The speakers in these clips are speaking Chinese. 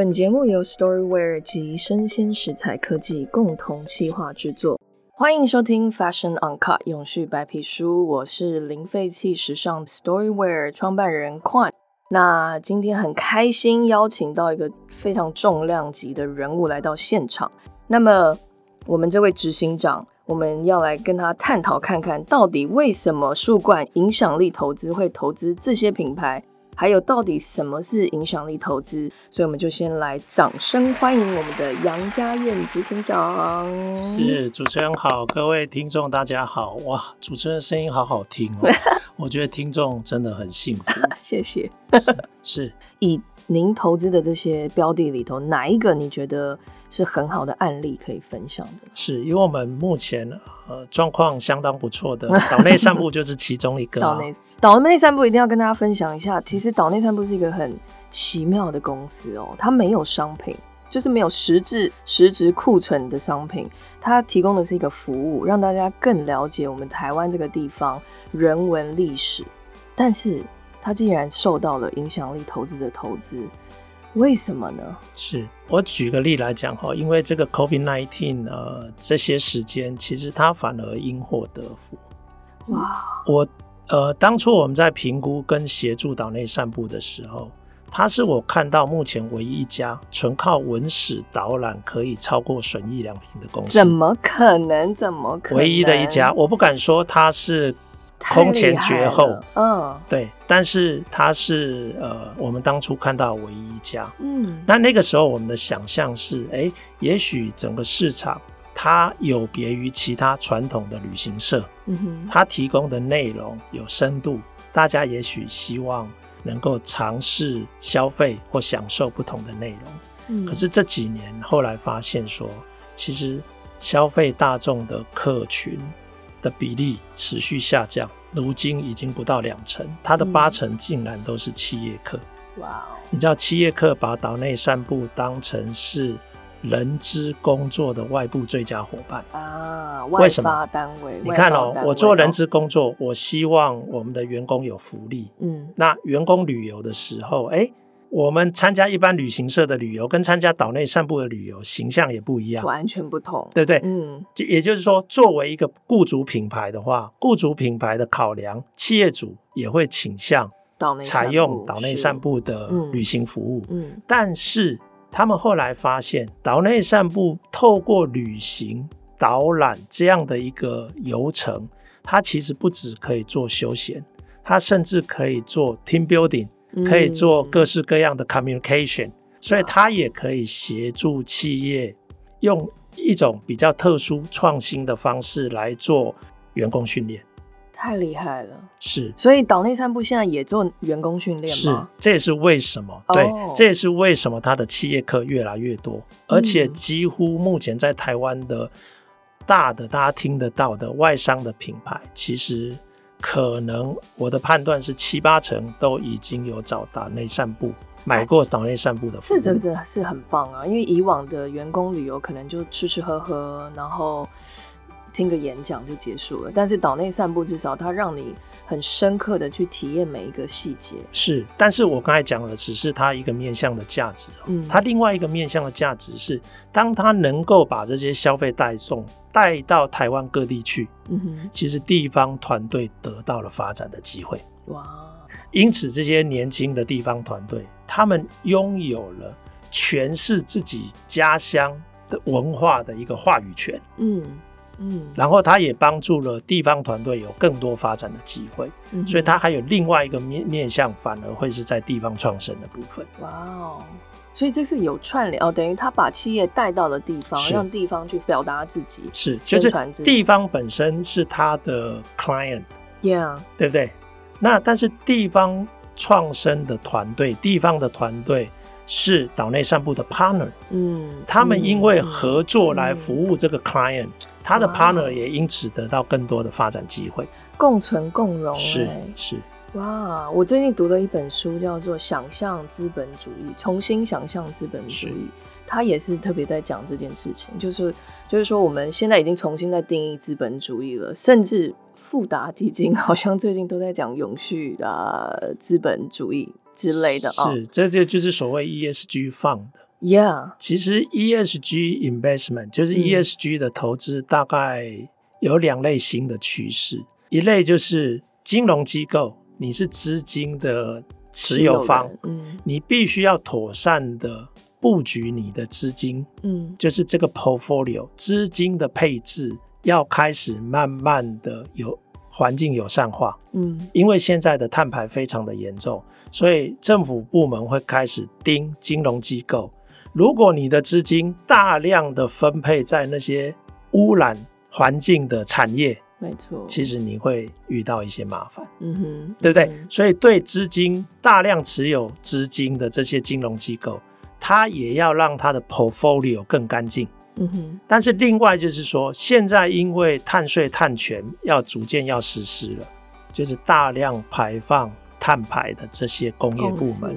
本节目由 Storyware 及生鲜食材科技共同企划制作。欢迎收听 Fashion Uncut 永续白皮书，我是零废弃时尚 Storyware 创办人 Quan。那今天很开心邀请到一个非常重量级的人物来到现场。那么我们这位执行长，我们要来跟他探讨看看到底为什么树冠影响力投资会投资这些品牌。还有到底什么是影响力投资？所以我们就先来掌声欢迎我们的杨家燕执行长。是主持人好，各位听众大家好。哇，主持人声音好好听哦，我觉得听众真的很幸福。谢谢。是以您投资的这些标的里头，哪一个你觉得是很好的案例可以分享的？是因为我们目前呃状况相当不错的岛内散步就是其中一个。岛内。岛内散步一定要跟大家分享一下，其实岛内散步是一个很奇妙的公司哦，它没有商品，就是没有实质实质库存的商品，它提供的是一个服务，让大家更了解我们台湾这个地方人文历史。但是它竟然受到了影响力投资的投资，为什么呢？是我举个例来讲哈，因为这个 COVID nineteen 呃这些时间，其实它反而因祸得福。哇，我。呃，当初我们在评估跟协助岛内散步的时候，它是我看到目前唯一一家纯靠文史导览可以超过损益两平的公司。怎么可能？怎么可能？唯一的一家，我不敢说它是空前绝后，嗯，对，但是它是呃，我们当初看到唯一一家。嗯，那那个时候我们的想象是，哎，也许整个市场。它有别于其他传统的旅行社，嗯哼，它提供的内容有深度，大家也许希望能够尝试消费或享受不同的内容。嗯，可是这几年后来发现说，其实消费大众的客群的比例持续下降，如今已经不到两成，它的八成竟然都是企业客。哇哦，你知道企业客把岛内散步当成是。人资工作的外部最佳伙伴啊，外发单位。你看哦，我做人资工作，我希望我们的员工有福利。嗯，那员工旅游的时候，哎，我们参加一般旅行社的旅游，跟参加岛内散步的旅游形象也不一样，完全不同，对不对？嗯，也就是说，作为一个雇主品牌的话，雇主品牌的考量，企业主也会倾向采用岛内散步的旅行服务。嗯，但是。他们后来发现，岛内散步透过旅行导览这样的一个游程，它其实不止可以做休闲，它甚至可以做 team building，可以做各式各样的 communication，所以它也可以协助企业用一种比较特殊创新的方式来做员工训练。太厉害了，是，所以岛内散步现在也做员工训练吗？是，这也是为什么，对，这也是为什么他的企业课越来越多，而且几乎目前在台湾的大的大家听得到的外商的品牌，其实可能我的判断是七八成都已经有找岛内散步买过岛内散步的，这真的是很棒啊！因为以往的员工旅游可能就吃吃喝喝，然后。听个演讲就结束了，但是岛内散步至少它让你很深刻的去体验每一个细节。是，但是我刚才讲的只是它一个面向的价值，嗯，它另外一个面向的价值是，当它能够把这些消费带送带到台湾各地去，嗯哼，其实地方团队得到了发展的机会。哇，因此这些年轻的地方团队，他们拥有了诠释自己家乡的文化的一个话语权。嗯。嗯，然后他也帮助了地方团队有更多发展的机会，所以他还有另外一个面面向，反而会是在地方创生的部分。哇哦，所以这是有串联哦，等于他把企业带到了地方，让地方去表达自己，是就是地方本身是他的 client，yeah，对不对？那但是地方创生的团队，地方的团队是岛内散步的 partner，嗯，他们因为合作来服务这个 client。他的 partner 也因此得到更多的发展机会，共存共荣。是是，哇！我最近读了一本书，叫做《想象资本主义》，重新想象资本主义。他也是特别在讲这件事情，就是就是说，我们现在已经重新在定义资本主义了，甚至富达基金 好像最近都在讲永续的资本主义之类的啊。是，这就就是所谓 ESG fund。Yeah，其实 ESG investment 就是 ESG 的投资，大概有两类新的趋势。一类就是金融机构，你是资金的持有方，嗯，你必须要妥善的布局你的资金，嗯，就是这个 portfolio 资金的配置要开始慢慢的有环境友善化，嗯，因为现在的碳排非常的严重，所以政府部门会开始盯金融机构。如果你的资金大量的分配在那些污染环境的产业，没错，其实你会遇到一些麻烦，嗯哼，对不对？所以对资金大量持有资金的这些金融机构，它也要让它的 portfolio 更干净，嗯哼。但是另外就是说，现在因为碳税碳权要逐渐要实施了，就是大量排放碳排的这些工业部门，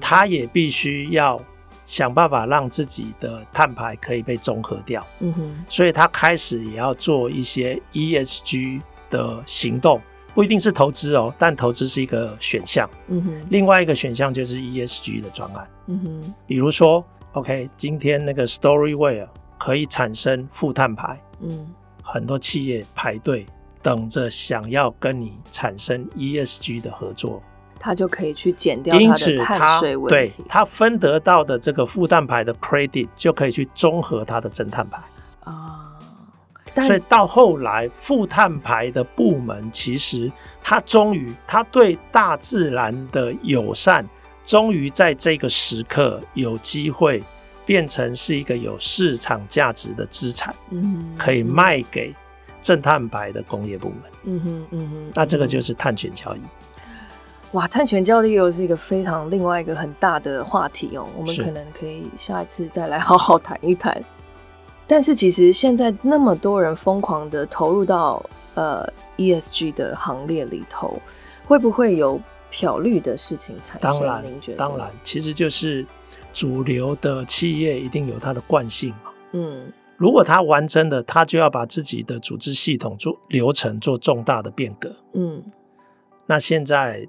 它也必须要。想办法让自己的碳排可以被综合掉，嗯哼，所以他开始也要做一些 ESG 的行动，不一定是投资哦，但投资是一个选项，嗯哼。另外一个选项就是 ESG 的专案，嗯哼。比如说，OK，今天那个 Storyware 可以产生负碳排，嗯，很多企业排队等着想要跟你产生 ESG 的合作。他就可以去减掉它的碳税问题，对他分得到的这个负碳排的 credit 就可以去综合它的正碳排啊。所以到后来，负碳排的部门其实它终于，它对大自然的友善，终于在这个时刻有机会变成是一个有市场价值的资产，嗯，可以卖给正碳排的工业部门，嗯哼，嗯哼，那这个就是碳权交易。哇，碳权交易又是一个非常另外一个很大的话题哦，我们可能可以下一次再来 好好谈一谈。但是其实现在那么多人疯狂的投入到呃 ESG 的行列里头，会不会有漂绿的事情产生？当然，当然，其实就是主流的企业一定有它的惯性嘛。嗯，如果它完成的，它就要把自己的组织系统做流程做重大的变革。嗯，那现在。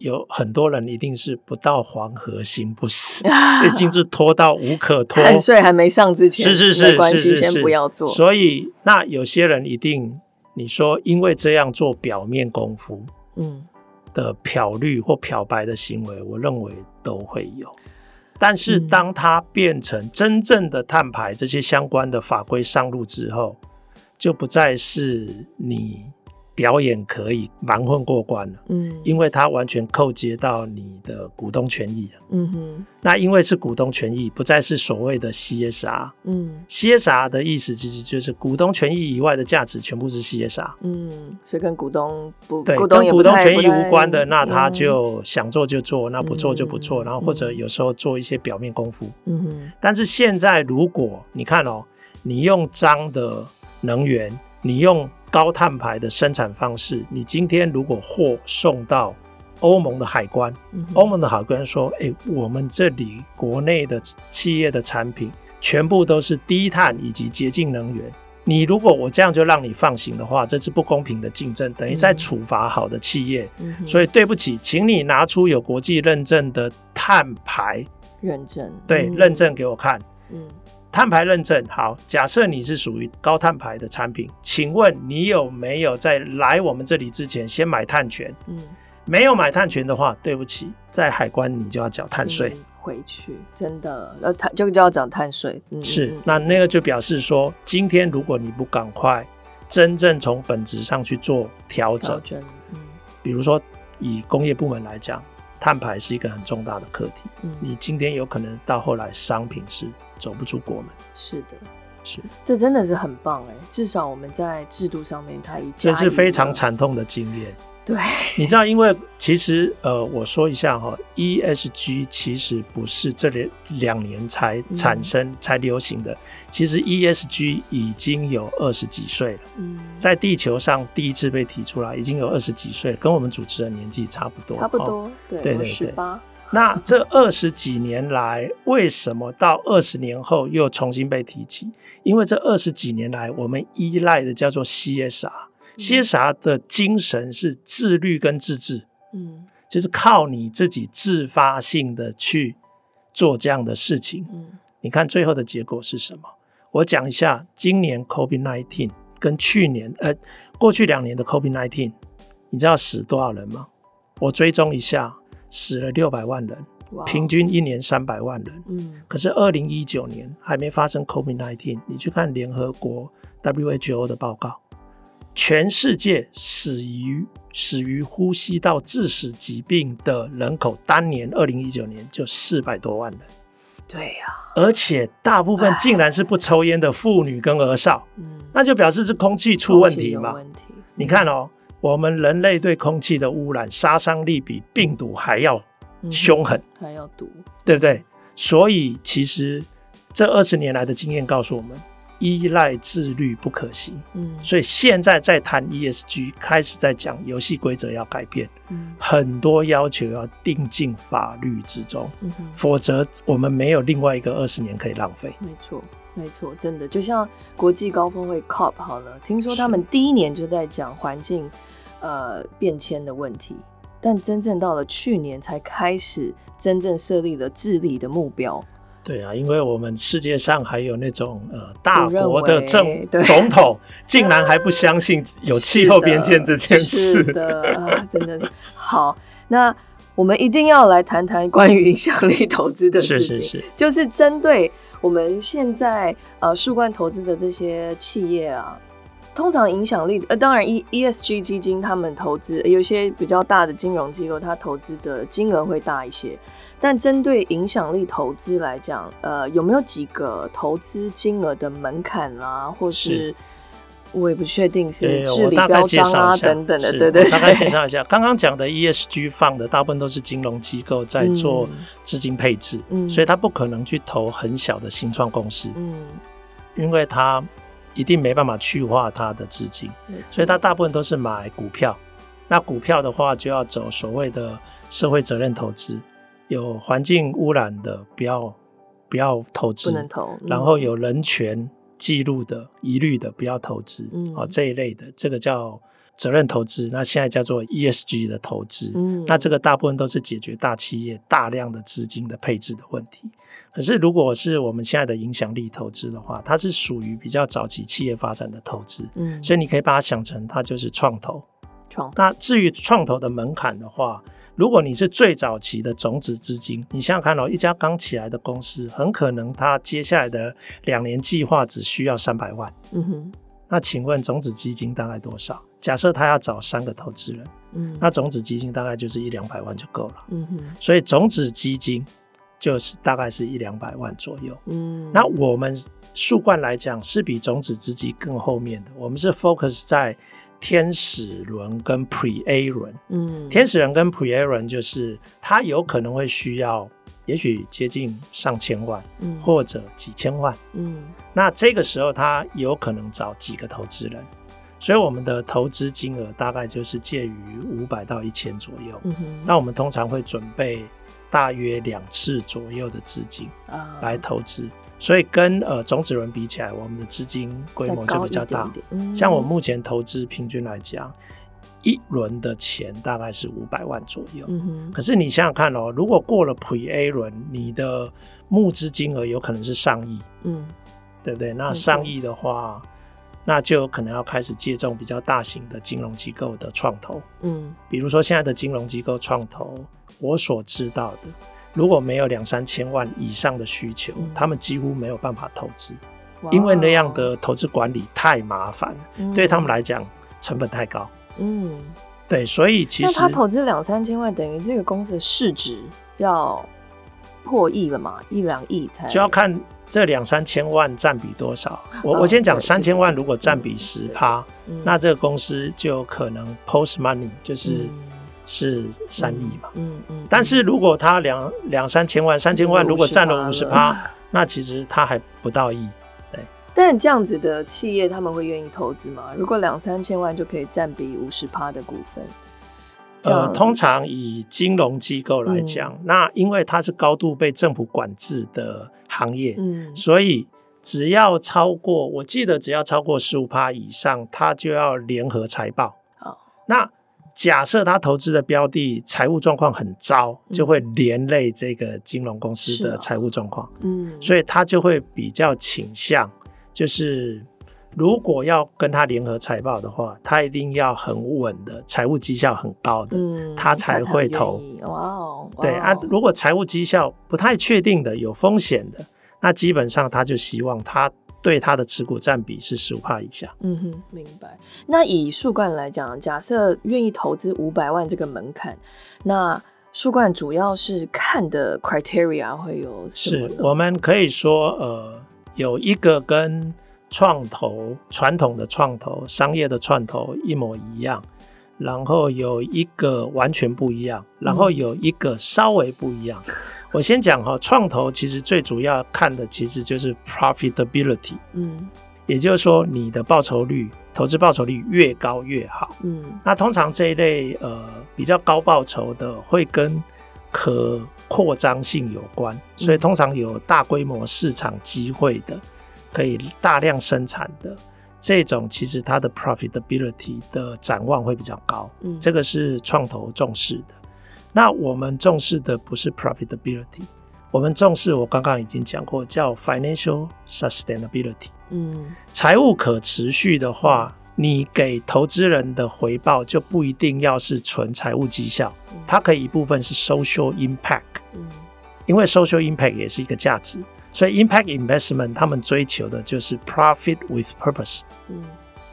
有很多人一定是不到黄河心不死，已经是拖到无可拖。碳税还没上之前，是是是是是是，先不要做。所以，那有些人一定，你说因为这样做表面功夫，嗯，的漂绿或漂白的行为，我认为都会有。但是，当它变成真正的碳排这些相关的法规上路之后，就不再是你。表演可以蛮混过关了，嗯，因为它完全扣接到你的股东权益了，嗯哼。那因为是股东权益，不再是所谓的 CSR，嗯，CSR 的意思其实就是股东权益以外的价值全部是 CSR，嗯，所以跟股东不对，跟股东权益无关的，那他就想做就做，那不做就不做，然后或者有时候做一些表面功夫，嗯哼。但是现在如果你看哦，你用脏的能源，你用。高碳排的生产方式，你今天如果货送到欧盟的海关，欧盟的海关说：“哎，我们这里国内的企业的产品全部都是低碳以及洁净能源。你如果我这样就让你放行的话，这是不公平的竞争，等于在处罚好的企业。所以对不起，请你拿出有国际认证的碳排认证，对，认证给我看。”嗯。碳排认证好，假设你是属于高碳排的产品，请问你有没有在来我们这里之前先买碳权？嗯，没有买碳权的话，对不起，在海关你就要缴碳税。回去真的，呃，碳就就要缴碳税。是，那那个就表示说，今天如果你不赶快真正从本质上去做调整，嗯，比如说以工业部门来讲，碳排是一个很重大的课题。嗯，你今天有可能到后来商品是。走不出国门，是的，是，这真的是很棒哎！至少我们在制度上面，它已这是非常惨痛的经验。对，你知道，因为其实呃，我说一下哈，ESG 其实不是这里两年才产生、才流行的，其实 ESG 已经有二十几岁了。嗯，在地球上第一次被提出来，已经有二十几岁，跟我们主持人年纪差不多，差不多，对对对。那这二十几年来，为什么到二十年后又重新被提起？因为这二十几年来，我们依赖的叫做 CSR，CSR 的精神是自律跟自治，嗯，就是靠你自己自发性的去做这样的事情。嗯，你看最后的结果是什么？我讲一下，今年 COVID nineteen 跟去年呃过去两年的 COVID nineteen，你知道死多少人吗？我追踪一下，死了六百万人，平均一年三百万人。嗯，可是二零一九年还没发生 COVID nineteen，你去看联合国 WHO 的报告，全世界死于死于呼吸道致死疾病的人口，当年二零一九年就四百多万人。对呀，而且大部分竟然是不抽烟的妇女跟儿少，嗯，那就表示是空气出问题嘛？问题。你看哦，我们人类对空气的污染杀伤力比病毒还要凶狠，还要毒，对不对？所以其实这二十年来的经验告诉我们。依赖自律不可行，嗯，所以现在在谈 ESG，开始在讲游戏规则要改变，嗯，很多要求要定进法律之中，嗯否则我们没有另外一个二十年可以浪费。没错，没错，真的。就像国际高峰会 COP 好了，听说他们第一年就在讲环境呃变迁的问题，但真正到了去年才开始真正设立了治理的目标。对啊，因为我们世界上还有那种呃大国的政总统，竟然还不相信有气候边界这件事的，真的是好。那我们一定要来谈谈关于影响力投资的事情，是是是，就是针对我们现在呃树冠投资的这些企业啊。通常影响力，呃，当然 E E S G 基金他们投资有些比较大的金融机构，它投资的金额会大一些。但针对影响力投资来讲，呃，有没有几个投资金额的门槛啦，或是我也不确定是治理标章啊等等的，对对。大概介绍一下，刚刚讲的 E S G 放的大部分都是金融机构在做资金配置，嗯，所以它不可能去投很小的新创公司，嗯，因为他。一定没办法去化它的资金，所以它大部分都是买股票。那股票的话，就要走所谓的社会责任投资，有环境污染的不要不要投资，不能投。然后有人权记录的疑虑的不要投资，哦这一类的，这个叫。责任投资，那现在叫做 ESG 的投资，嗯，那这个大部分都是解决大企业大量的资金的配置的问题。可是，如果是我们现在的影响力投资的话，它是属于比较早期企业发展的投资，嗯，所以你可以把它想成它就是创投。创。那至于创投的门槛的话，如果你是最早期的种子资金，你想想看哦，一家刚起来的公司，很可能它接下来的两年计划只需要三百万。嗯哼。那请问种子基金大概多少？假设他要找三个投资人，嗯，那种子基金大概就是一两百万就够了，嗯哼，所以种子基金就是大概是一两百万左右，嗯，那我们树冠来讲是比种子资金更后面的，我们是 focus 在天使轮跟 Pre A 轮，嗯，天使轮跟 Pre A 轮就是他有可能会需要，也许接近上千万，嗯，或者几千万，嗯，那这个时候他有可能找几个投资人。所以我们的投资金额大概就是介于五百到一千左右。那我们通常会准备大约两次左右的资金来投资。所以跟呃种子轮比起来，我们的资金规模就比较大。像我目前投资平均来讲，一轮的钱大概是五百万左右。可是你想想看哦，如果过了 Pre A 轮，你的募资金额有可能是上亿。嗯，对不对？那上亿的话。那就可能要开始借重比较大型的金融机构的创投，嗯，比如说现在的金融机构创投，我所知道的，如果没有两三千万以上的需求，他们几乎没有办法投资，因为那样的投资管理太麻烦，对他们来讲成本太高，嗯，对，所以其实他投资两三千万，等于这个公司的市值要破亿了嘛，一两亿才就要看。这两三千万占比多少？我我先讲三千万，如果占比十趴，那这个公司就可能 post money 就是是三亿嘛。嗯嗯。但是如果它两两三千万，三千万如果占了五十趴，那其实它还不到亿。对。但这样子的企业他们会愿意投资吗？如果两三千万就可以占比五十趴的股份？呃，通常以金融机构来讲，那因为它是高度被政府管制的行业，嗯，所以只要超过，我记得只要超过十五趴以上，它就要联合财报。好，那假设他投资的标的财务状况很糟，就会连累这个金融公司的财务状况。嗯，所以他就会比较倾向，就是如果要跟他联合财报的话，他一定要很稳的财务绩效很高的，他才会投。哇哦，对啊，如果财务绩效不太确定的、有风险的，那基本上他就希望他。对它的持股占比是十五帕以下。嗯哼，明白。那以树冠来讲，假设愿意投资五百万这个门槛，那树冠主要是看的 criteria 会有什么？是我们可以说，呃，有一个跟创投传统的创投、商业的创投一模一样，然后有一个完全不一样，然后有一个稍微不一样。我先讲哈，创投其实最主要看的其实就是 profitability，嗯，也就是说你的报酬率，投资报酬率越高越好，嗯，那通常这一类呃比较高报酬的会跟可扩张性有关，所以通常有大规模市场机会的，可以大量生产的这种，其实它的 profitability 的展望会比较高，嗯，这个是创投重视的。那我们重视的不是 profitability，我们重视我刚刚已经讲过叫 financial sustainability。嗯，财务可持续的话，你给投资人的回报就不一定要是纯财务绩效，它可以一部分是 social impact。嗯，因为 social impact 也是一个价值，所以 impact investment 他们追求的就是 profit with purpose。嗯，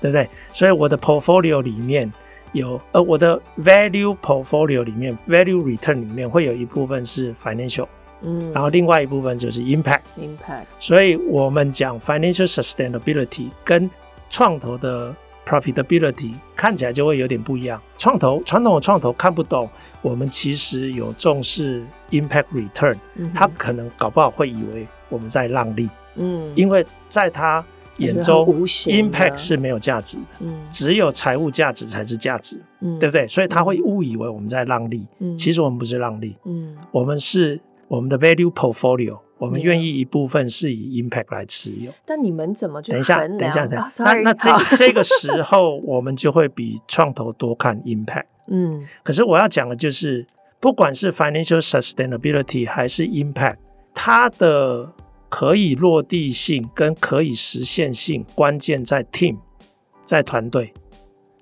对不对？所以我的 portfolio 里面。有呃，我的 value portfolio 里面，value return 里面会有一部分是 financial，嗯，然后另外一部分就是 impact，impact。所以我们讲 financial sustainability 跟创投的 profitability 看起来就会有点不一样。创投传统的创投看不懂，我们其实有重视 impact return，他可能搞不好会以为我们在让利，嗯，因为在他。眼中，impact 是没有价值的，嗯，只有财务价值才是价值，嗯，对不对？所以他会误以为我们在让利，嗯，其实我们不是让利，嗯，我们是我们的 value portfolio，我们愿意一部分是以 impact 来持有。但你们怎么等一下，等一下，等那那这这个时候，我们就会比创投多看 impact，嗯。可是我要讲的就是，不管是 financial sustainability 还是 impact，它的可以落地性跟可以实现性，关键在 team，在团队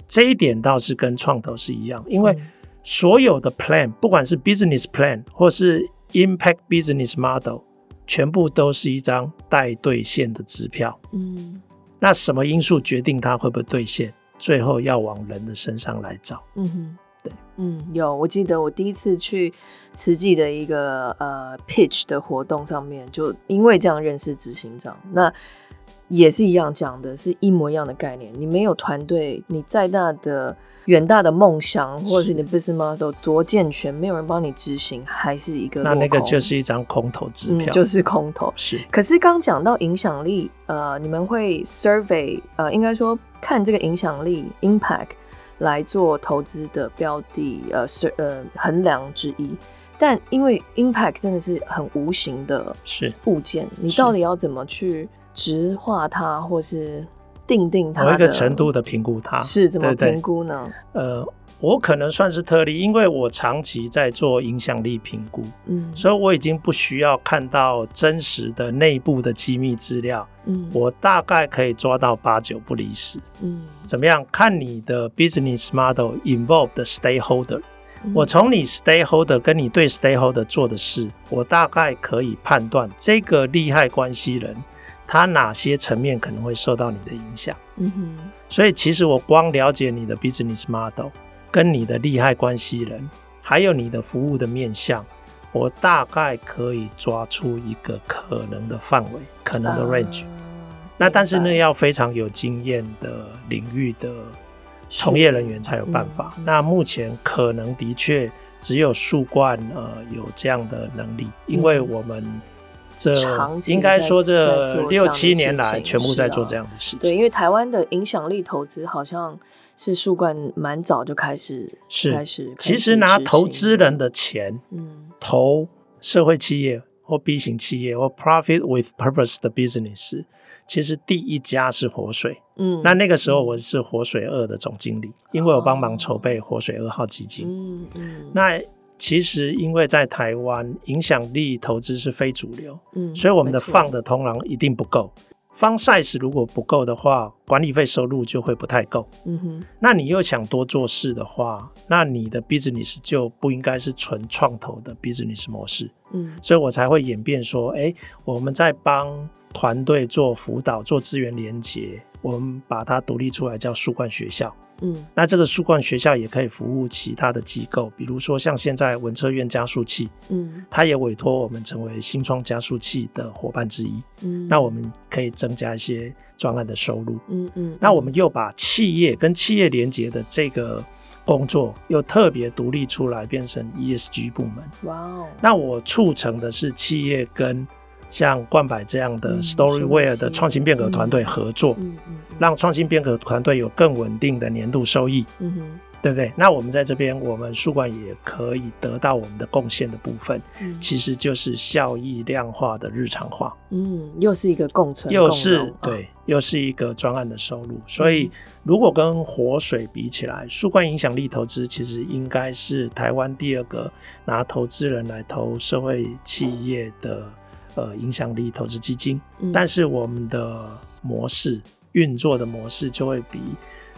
这一点倒是跟创投是一样，因为所有的 plan，不管是 business plan 或是 impact business model，全部都是一张待兑现的支票。嗯，那什么因素决定它会不会兑现？最后要往人的身上来找。嗯哼。嗯，有，我记得我第一次去慈济的一个呃 pitch 的活动上面，就因为这样认识执行长，那也是一样讲的，是一模一样的概念。你没有团队，你再大的远大的梦想，或者是你的 business model 多健全，没有人帮你执行，还是一个那那个就是一张空头支票，就是空头。是，可是刚讲到影响力，呃，你们会 survey，呃，应该说看这个影响力 impact。来做投资的标的，呃，是呃衡量之一。但因为 impact 真的是很无形的是物件，你到底要怎么去直化它，或是定定它？某一个程度的评估它，是怎么评估呢？呃。我可能算是特例，因为我长期在做影响力评估，嗯，所以我已经不需要看到真实的内部的机密资料，嗯，我大概可以抓到八九不离十，嗯，怎么样？看你的 business model involve 的 stakeholder，我从你 stakeholder 跟你对 stakeholder 做的事，我大概可以判断这个利害关系人他哪些层面可能会受到你的影响，嗯哼，所以其实我光了解你的 business model。跟你的利害关系人，还有你的服务的面向，我大概可以抓出一个可能的范围，可能的 range。那但是呢，要非常有经验的领域的从业人员才有办法。那目前可能的确只有树冠呃有这样的能力，因为我们这应该说这六七年来全部在做这样的事情。对，因为台湾的影响力投资好像。是树冠蛮早就开始，是开始。其实拿投资人的钱，嗯，投社会企业或 B 型企业或 profit with purpose 的 business，其实第一家是活水。嗯，那那个时候我是活水二的总经理，因为我帮忙筹备活水二号基金。嗯嗯，那其实因为在台湾影响力投资是非主流，嗯，所以我们的放的通常一定不够。方 size 如果不够的话，管理费收入就会不太够。嗯哼，那你又想多做事的话，那你的 business 就不应该是纯创投的 business 模式。嗯，所以我才会演变说，哎，我们在帮团队做辅导、做资源连接，我们把它独立出来叫树冠学校。嗯，那这个树冠学校也可以服务其他的机构，比如说像现在文策院加速器，嗯，它也委托我们成为新创加速器的伙伴之一，嗯，那我们可以增加一些专案的收入，嗯嗯，那我们又把企业跟企业连接的这个工作又特别独立出来，变成 ESG 部门，哇哦，那我促成的是企业跟。像冠百这样的 Storyware 的创新变革团队合作，让创新变革团队有更稳定的年度收益，对不对？那我们在这边，我们书馆也可以得到我们的贡献的部分，其实就是效益量化的日常化。嗯，又是一个共存，又是对，又是一个专案的收入。所以，如果跟活水比起来，书馆影响力投资其实应该是台湾第二个拿投资人来投社会企业的。呃，影响力投资基金，但是我们的模式运作的模式就会比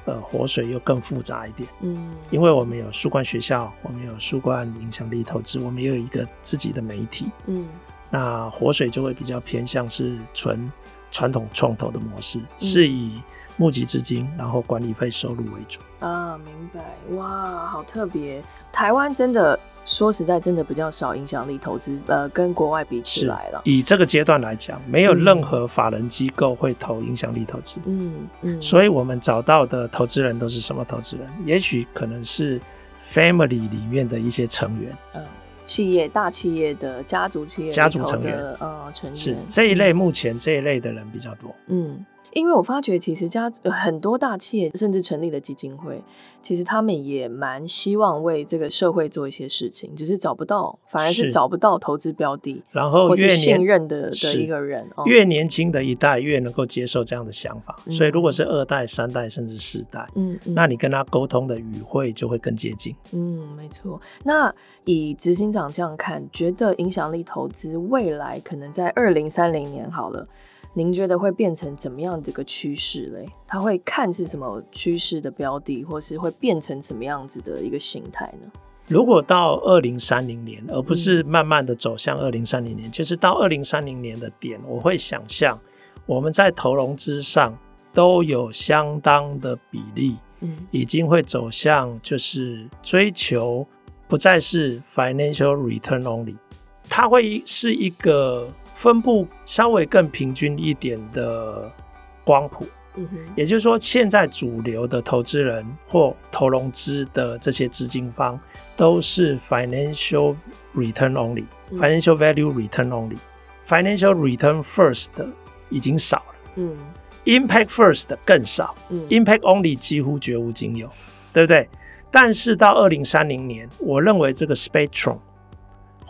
呃活水又更复杂一点。嗯，因为我们有树冠学校，我们有树冠影响力投资，我们也有一个自己的媒体。嗯，那活水就会比较偏向是纯传统创投的模式，是以募集资金，然后管理费收入为主。啊，明白哇，好特别，台湾真的。说实在，真的比较少影响力投资，呃，跟国外比起来了。以这个阶段来讲，没有任何法人机构会投影响力投资。嗯嗯，所以我们找到的投资人都是什么投资人？也许可能是 family 里面的一些成员，嗯，企业大企业的家族企业家族成员，呃，成员是这一类，目前这一类的人比较多。嗯。因为我发觉，其实家很多大企业甚至成立了基金会，其实他们也蛮希望为这个社会做一些事情，只是找不到，反而是找不到投资标的，然后越信任的的一个人，越年轻的一代越能够接受这样的想法。所以，如果是二代、三代甚至四代，嗯，那你跟他沟通的语汇就会更接近。嗯，没错。那以执行长这样看，觉得影响力投资未来可能在二零三零年好了。您觉得会变成怎么样的一个趋势嘞？它会看是什么趋势的标的，或是会变成什么样子的一个形态呢？如果到二零三零年，而不是慢慢的走向二零三零年，就是到二零三零年的点，我会想象我们在投融资上都有相当的比例，嗯，已经会走向就是追求不再是 financial return only，它会是一个。分布稍微更平均一点的光谱，嗯哼，也就是说，现在主流的投资人或投融资的这些资金方都是 financial return only，financial value return only，financial return first 已经少了，嗯，impact first 更少，嗯，impact only 几乎绝无仅有，对不对？但是到二零三零年，我认为这个 spectrum。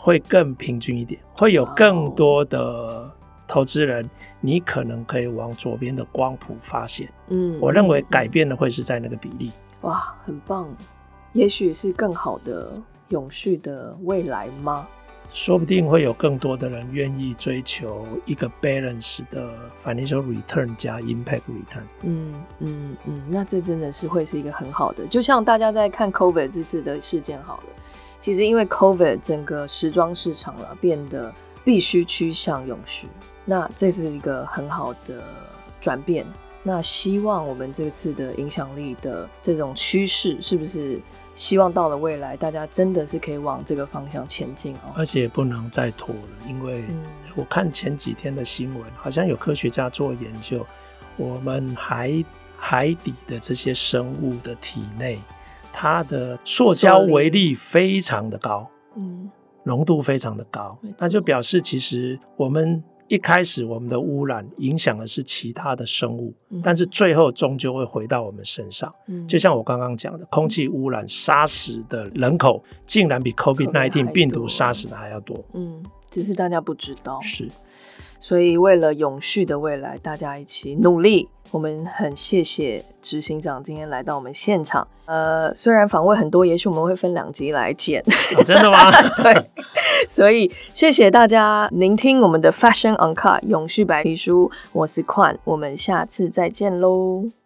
会更平均一点，会有更多的投资人，你可能可以往左边的光谱发现。嗯，我认为改变的会是在那个比例。哇，很棒，也许是更好的永续的未来吗？说不定会有更多的人愿意追求一个 balance 的 financial return 加 impact return。嗯嗯嗯，那这真的是会是一个很好的，就像大家在看 COVID 这次的事件好了。其实因为 COVID 整个时装市场了变得必须趋向永续，那这是一个很好的转变。那希望我们这次的影响力的这种趋势，是不是希望到了未来，大家真的是可以往这个方向前进哦？而且不能再拖了，因为我看前几天的新闻，好像有科学家做研究，我们海海底的这些生物的体内。它的塑胶微粒非常的高，嗯，浓度非常的高，那就表示其实我们一开始我们的污染影响的是其他的生物，但是最后终究会回到我们身上。嗯就像我刚刚讲的，空气污染杀死的人口竟然比 COVID-19 病毒杀死的还要多。嗯，只是大家不知道。是。所以，为了永续的未来，大家一起努力。我们很谢谢执行长今天来到我们现场。呃，虽然访问很多，也许我们会分两集来剪。真的吗？对。所以，谢谢大家聆听我们的 Fashion on Car 永续白皮书。我是 Quan，我们下次再见喽。